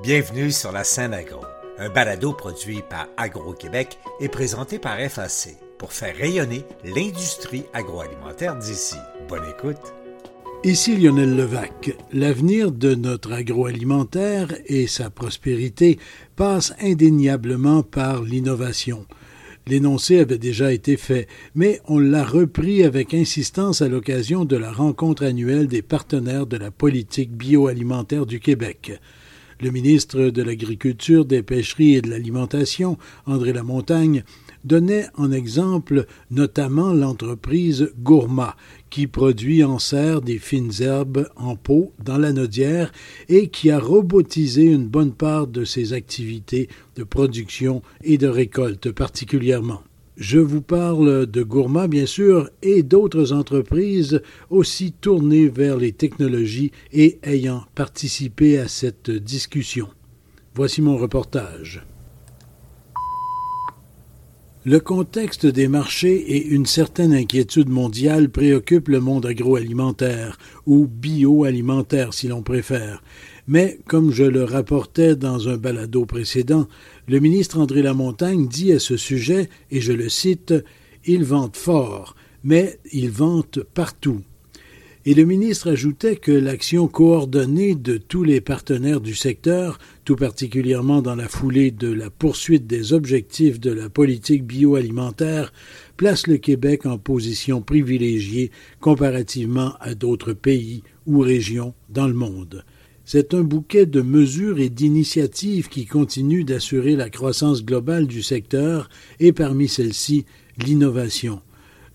Bienvenue sur la scène agro, un balado produit par Agro-Québec et présenté par FAC pour faire rayonner l'industrie agroalimentaire d'ici. Bonne écoute. Ici Lionel Levac. L'avenir de notre agroalimentaire et sa prospérité passe indéniablement par l'innovation. L'énoncé avait déjà été fait, mais on l'a repris avec insistance à l'occasion de la rencontre annuelle des partenaires de la politique bioalimentaire du Québec. Le ministre de l'Agriculture, des Pêcheries et de l'Alimentation, André Lamontagne, donnait en exemple notamment l'entreprise Gourma, qui produit en serre des fines herbes en pot dans la Nodière et qui a robotisé une bonne part de ses activités de production et de récolte particulièrement. Je vous parle de Gourma, bien sûr, et d'autres entreprises aussi tournées vers les technologies et ayant participé à cette discussion. Voici mon reportage. Le contexte des marchés et une certaine inquiétude mondiale préoccupent le monde agroalimentaire, ou bioalimentaire si l'on préfère. Mais, comme je le rapportais dans un balado précédent, le ministre André Lamontagne dit à ce sujet, et je le cite, Ils vantent fort, mais ils vantent partout. Et le ministre ajoutait que l'action coordonnée de tous les partenaires du secteur, tout particulièrement dans la foulée de la poursuite des objectifs de la politique bioalimentaire, place le Québec en position privilégiée comparativement à d'autres pays ou régions dans le monde. C'est un bouquet de mesures et d'initiatives qui continue d'assurer la croissance globale du secteur et parmi celles-ci l'innovation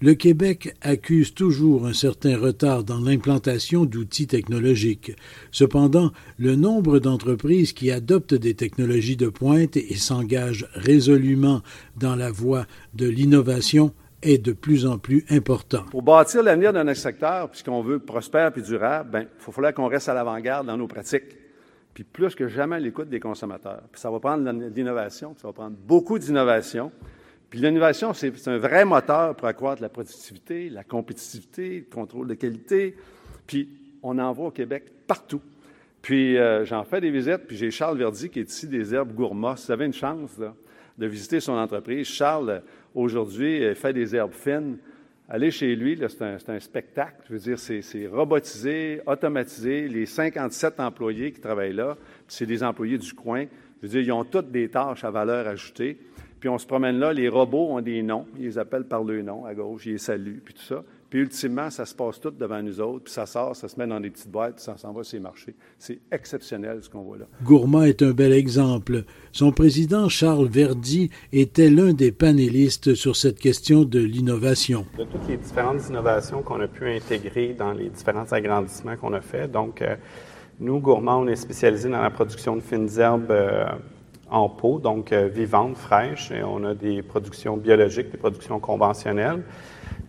le Québec accuse toujours un certain retard dans l'implantation d'outils technologiques. Cependant, le nombre d'entreprises qui adoptent des technologies de pointe et s'engagent résolument dans la voie de l'innovation est de plus en plus important. Pour bâtir l'avenir de notre secteur, puisqu'on veut prospère et durable, ben, il faut falloir qu'on reste à l'avant-garde dans nos pratiques. Puis plus que jamais l'écoute des consommateurs. Puis ça va prendre l'innovation, ça va prendre beaucoup d'innovation. Puis l'innovation, c'est un vrai moteur pour accroître la productivité, la compétitivité, le contrôle de qualité. Puis on en voit au Québec partout. Puis euh, j'en fais des visites, puis j'ai Charles Verdi qui est ici des herbes gourmands. Si vous avez une chance de visiter son entreprise, Charles, aujourd'hui, fait des herbes fines. Allez chez lui, c'est un, un, spectacle. Je veux dire, c'est robotisé, automatisé. Les 57 employés qui travaillent là, c'est des employés du coin. Je veux dire, ils ont toutes des tâches à valeur ajoutée. Puis on se promène là, les robots ont des noms, ils les appellent par le nom à gauche, ils les saluent, puis tout ça. Puis ultimement, ça se passe tout devant nous autres, puis ça sort, ça se met dans des petites boîtes, puis ça s'en va sur les marchés. C'est exceptionnel ce qu'on voit là. Gourmand est un bel exemple. Son président, Charles Verdi, était l'un des panélistes sur cette question de l'innovation. De toutes les différentes innovations qu'on a pu intégrer dans les différents agrandissements qu'on a fait, donc euh, nous, Gourmand, on est spécialisé dans la production de fines herbes. Euh, en pot, donc euh, vivantes, fraîches. Et on a des productions biologiques, des productions conventionnelles.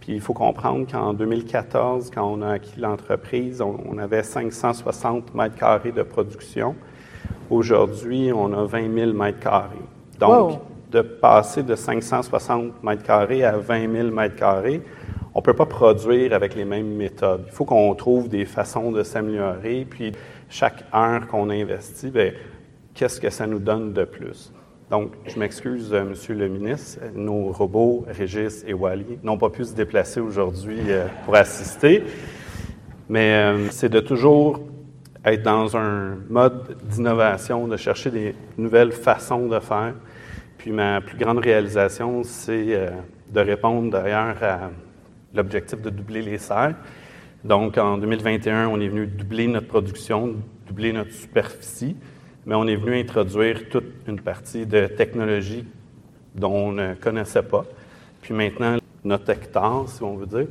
Puis il faut comprendre qu'en 2014, quand on a acquis l'entreprise, on, avait 560 mètres carrés de production. Aujourd'hui, on a 20 000 mètres carrés. Donc, de passer de 560 mètres carrés à 20 000 mètres carrés, on ne peut pas produire avec les mêmes méthodes. Il faut qu'on trouve des façons de s'améliorer. Puis, chaque heure qu'on investit, bien, qu'est-ce que ça nous donne de plus? Donc, je m'excuse, euh, Monsieur le ministre, nos robots, Régis et Wally, n'ont pas pu se déplacer aujourd'hui euh, pour assister, mais euh, c'est de toujours être dans un mode d'innovation, de chercher des nouvelles façons de faire. Puis ma plus grande réalisation, c'est de répondre d'ailleurs à l'objectif de doubler les serres. Donc, en 2021, on est venu doubler notre production, doubler notre superficie mais on est venu introduire toute une partie de technologie dont on ne connaissait pas. Puis maintenant, notre hectare, si on veut dire,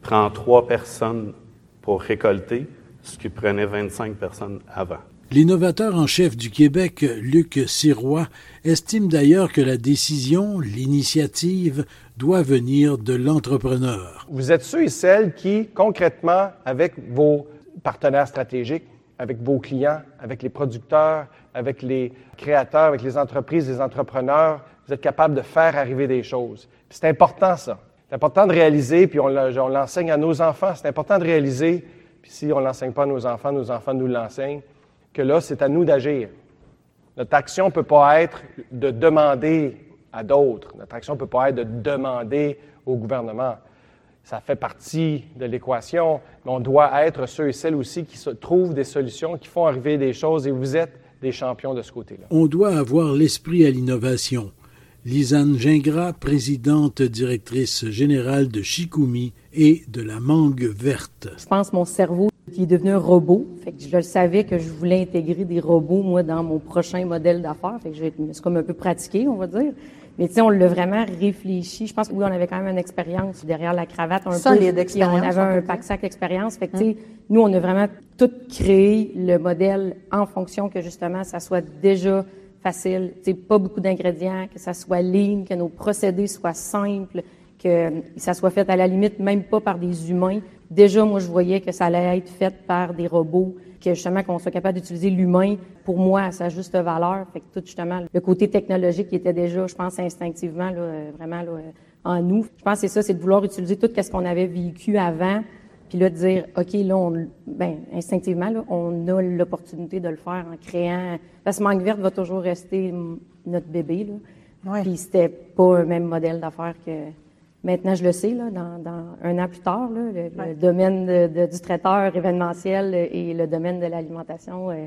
prend trois personnes pour récolter, ce qui prenait 25 personnes avant. L'innovateur en chef du Québec, Luc Sirois, estime d'ailleurs que la décision, l'initiative, doit venir de l'entrepreneur. Vous êtes ceux et celles qui, concrètement, avec vos partenaires stratégiques, avec vos clients, avec les producteurs, avec les créateurs, avec les entreprises, les entrepreneurs. Vous êtes capable de faire arriver des choses. C'est important, ça. C'est important de réaliser, puis on l'enseigne à nos enfants. C'est important de réaliser, puis si on ne l'enseigne pas à nos enfants, nos enfants nous l'enseignent, que là, c'est à nous d'agir. Notre action ne peut pas être de demander à d'autres. Notre action ne peut pas être de demander au gouvernement. Ça fait partie de l'équation, mais on doit être ceux et celles aussi qui trouvent des solutions, qui font arriver des choses, et vous êtes des champions de ce côté-là. On doit avoir l'esprit à l'innovation. Lisanne Gingras, présidente directrice générale de Chicoumi et de la Mangue verte. Je pense mon cerveau qui est devenu un robot. Fait que je le savais que je voulais intégrer des robots, moi, dans mon prochain modèle d'affaires. Fait que je me suis comme un peu pratiqué, on va dire. Mais tu sais, on l'a vraiment réfléchi. Je pense que oui, on avait quand même une expérience derrière la cravate. Un Solide expérience. On avait un pack-sac d'expérience. Fait que, tu sais, nous, on a vraiment tout créé le modèle en fonction que, justement, ça soit déjà facile. Tu sais, pas beaucoup d'ingrédients, que ça soit lean, que nos procédés soient simples, que ça soit fait à la limite même pas par des humains. Déjà, moi, je voyais que ça allait être fait par des robots que justement qu'on soit capable d'utiliser l'humain pour moi à sa juste valeur. Fait que tout justement le côté technologique qui était déjà, je pense instinctivement là, vraiment là, en nous. Je pense que c'est ça, c'est de vouloir utiliser tout ce qu'on avait vécu avant, puis là de dire ok là on, ben instinctivement là, on a l'opportunité de le faire en créant. Parce que Manque Verte va toujours rester notre bébé là. Ouais. Puis c'était pas un même modèle d'affaires que Maintenant, je le sais, là, dans, un an plus tard, le, domaine du traiteur événementiel et le domaine de l'alimentation, euh,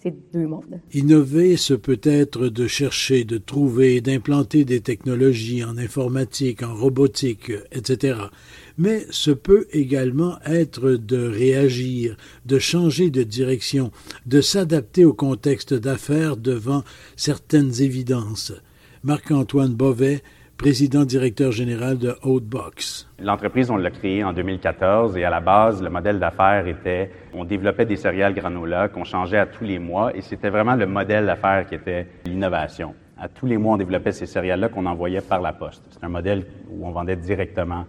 c'est deux mondes. Innover, ce peut être de chercher, de trouver, d'implanter des technologies en informatique, en robotique, etc. Mais ce peut également être de réagir, de changer de direction, de s'adapter au contexte d'affaires devant certaines évidences. Marc-Antoine Bovet président directeur général de Outbox. L'entreprise, on l'a créée en 2014 et à la base, le modèle d'affaires était, on développait des céréales granola qu'on changeait à tous les mois et c'était vraiment le modèle d'affaires qui était l'innovation. À tous les mois, on développait ces céréales-là qu'on envoyait par la poste. C'est un modèle où on vendait directement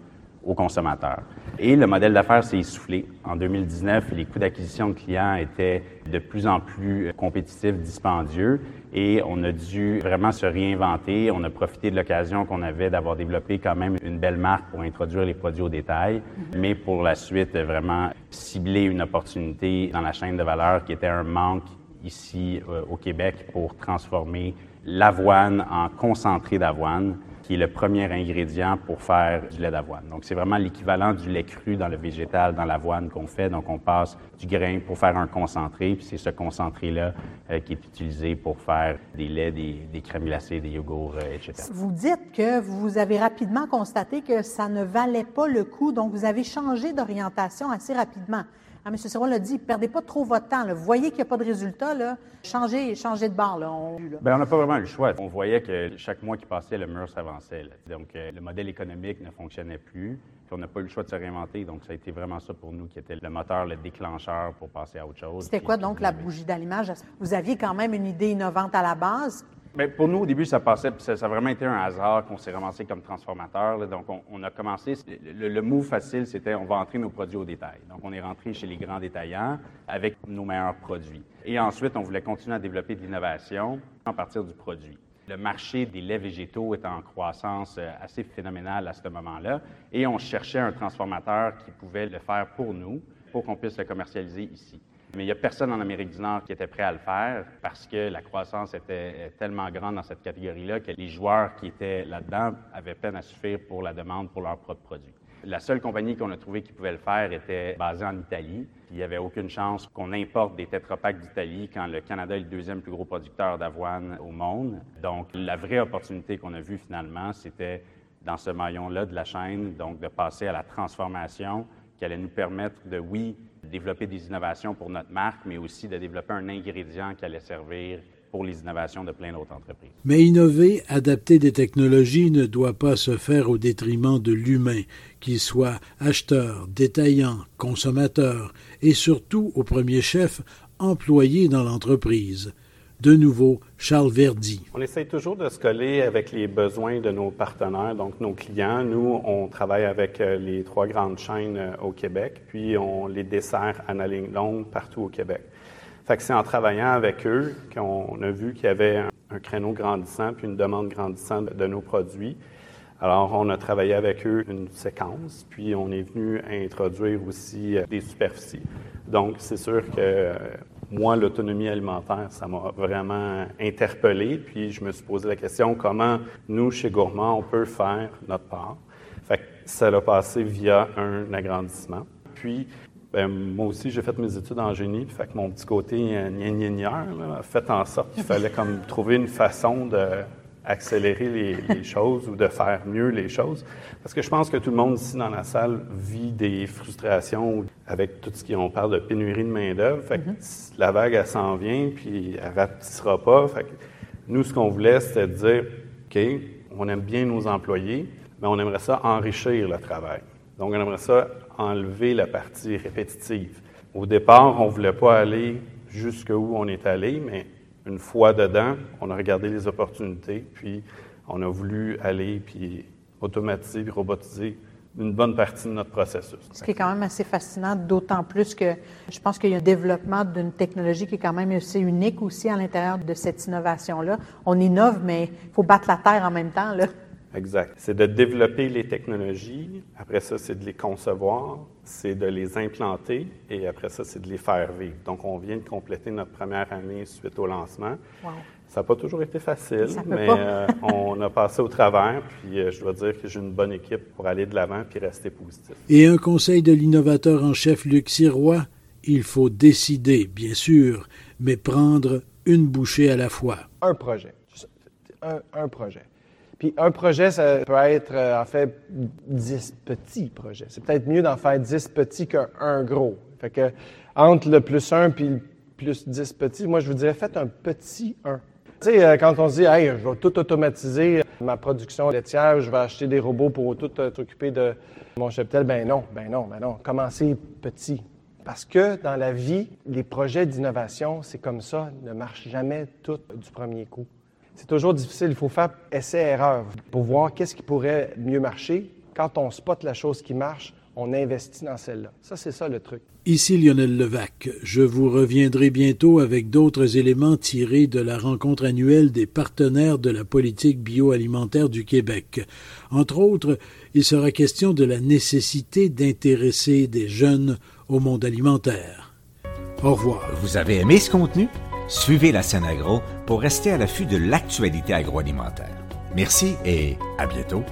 aux consommateurs. Et le modèle d'affaires s'est essoufflé. En 2019, les coûts d'acquisition de clients étaient de plus en plus compétitifs, dispendieux, et on a dû vraiment se réinventer. On a profité de l'occasion qu'on avait d'avoir développé quand même une belle marque pour introduire les produits au détail, mais pour la suite, vraiment cibler une opportunité dans la chaîne de valeur qui était un manque ici euh, au Québec pour transformer l'avoine en concentré d'avoine qui est le premier ingrédient pour faire du lait d'avoine. Donc, c'est vraiment l'équivalent du lait cru dans le végétal, dans l'avoine qu'on fait. Donc, on passe du grain pour faire un concentré, puis c'est ce concentré-là euh, qui est utilisé pour faire des laits, des, crèmes glacées, des yogourts, euh, etc. Vous dites que vous avez rapidement constaté que ça ne valait pas le coup, donc vous avez changé d'orientation assez rapidement. Ah, M. Siron l'a dit, perdez pas trop votre temps. Vous voyez qu'il n'y a pas de résultat, là. Changez, changez de barre. Là. On ben, n'a pas vraiment le choix. On voyait que chaque mois qui passait, le mur s'avançait. Donc, euh, le modèle économique ne fonctionnait plus. Puis on n'a pas eu le choix de se réinventer. Donc, ça a été vraiment ça pour nous qui était le moteur, le déclencheur pour passer à autre chose. C'était quoi donc la bougie d'allumage? Vous aviez quand même une idée innovante à la base. Bien, pour nous, au début, ça passait, ça, a vraiment été un hasard qu'on s'est ramassé comme transformateur. Donc, on, a commencé, le, le facile, c'était on va entrer nos produits au détail. Donc, on est rentré chez les grands détaillants avec nos meilleurs produits. Et ensuite, on voulait continuer à développer de l'innovation à partir du produit. Le marché des laits végétaux est en croissance euh, assez phénoménale à ce moment-là. Et on cherchait un transformateur qui pouvait le faire pour nous, pour qu'on puisse le commercialiser ici. Mais il n'y a personne en Amérique du Nord qui était prêt à le faire parce que la croissance était tellement grande dans cette catégorie-là que les joueurs qui étaient là-dedans avaient peine à suffire pour la demande pour leurs propres produits. La seule compagnie qu'on a trouvée qui pouvait le faire était basée en Italie. Il n'y avait aucune chance qu'on importe des tétrapacks d'Italie quand le Canada est le deuxième plus gros producteur d'avoine au monde. Donc, la vraie opportunité qu'on a vue finalement, c'était dans ce maillon-là de la chaîne, donc de passer à la transformation qui allait nous permettre de, oui, développer des innovations pour notre marque, mais aussi de développer un ingrédient qui allait servir pour les innovations de plein d'autres entreprises. Mais innover, adapter des technologies ne doit pas se faire au détriment de l'humain, qu'il soit acheteur, détaillant, consommateur et surtout, au premier chef, employé dans l'entreprise. De nouveau, Charles Verdi. On essaie toujours de se coller avec les besoins de nos partenaires, donc nos clients. Nous, on travaille avec euh, les trois grandes chaînes euh, au Québec, puis on les dessert à la ligne longue partout au Québec. Fait que c'est en travaillant avec eux qu'on a vu qu'il y avait un, créneau grandissant puis une demande grandissante de nos produits. Alors, on a travaillé avec eux une séquence, puis on est venu introduire aussi euh, des superficies. Donc, c'est sûr que moi, l'autonomie alimentaire, ça m'a vraiment interpellé. Puis je me suis posé la question comment nous, chez Gourmand, on peut faire notre part? Fait que ça l'a passé via un agrandissement. Puis ben, moi aussi, j'ai fait mes études en génie, fait que mon petit côté euh, a fait en sorte qu'il fallait comme trouver une façon de accélérer les, choses ou de faire mieux les choses. Parce que je pense que tout le monde ici dans la salle vit des frustrations avec tout ce qui on parle de pénurie de main-d'œuvre. Fait que mm-hmm. la vague, elle s'en vient, puis elle rapetissera pas. Fait que nous, ce qu'on voulait, c'était de dire OK, on aime bien nos employés, mais on aimerait ça enrichir le travail. Donc, on aimerait ça enlever la partie répétitive. Au départ, on ne voulait pas aller jusqu'où on est allé, mais une fois dedans, on a regardé les opportunités, puis on a voulu aller puis automatiser puis robotiser une bonne partie de notre processus. Ce qui est quand même assez fascinant, d'autant plus que je pense qu'il y a un développement d'une technologie qui est quand même assez unique aussi à l'intérieur de cette innovation-là. On innove, mais il faut battre la terre en même temps. Là. Exact. C'est de développer les technologies. Après ça, c'est de les concevoir, c'est de les implanter et après ça, c'est de les faire vivre. Donc, on vient de compléter notre première année suite au lancement. Ça n'a pas toujours été facile, mais euh, on a passé au travers. Puis, euh, je dois dire que j'ai une bonne équipe pour aller de l'avant puis rester positif. Et un conseil de l'innovateur en chef Luc Sirois il faut décider, bien sûr, mais prendre une bouchée à la fois. Un projet. un projet. Puis un projet, ça peut être euh, en fait dix petits projets. C'est peut-être mieux d'en faire dix petits qu'un gros. Fait que entre le plus un puis le plus dix petits, moi je vous dirais faites un petit un. Tu sais, euh, quand on se dit, hey, je vais tout automatiser ma production laitière, je vais acheter des robots pour tout euh, s'occuper de mon cheptel, ben non, ben non, ben non. Commencez petit. Parce que dans la vie, les projets d'innovation, c'est comme ça, ne marchent jamais tout du premier coup. C'est toujours difficile. Il faut faire essai-erreur pour voir qu'est-ce qui pourrait mieux marcher. Quand on spot la chose qui marche, on investit dans celle-là. Ça, c'est ça le truc. Ici Lionel Levac. Je vous reviendrai bientôt avec d'autres éléments tirés de la rencontre annuelle des partenaires de la politique bioalimentaire du Québec. Entre autres, il sera question de la nécessité d'intéresser des jeunes au monde alimentaire. Au revoir. Vous avez aimé ce contenu? Suivez la scène agro pour rester à l'affût de l'actualité agroalimentaire. Merci et à bientôt.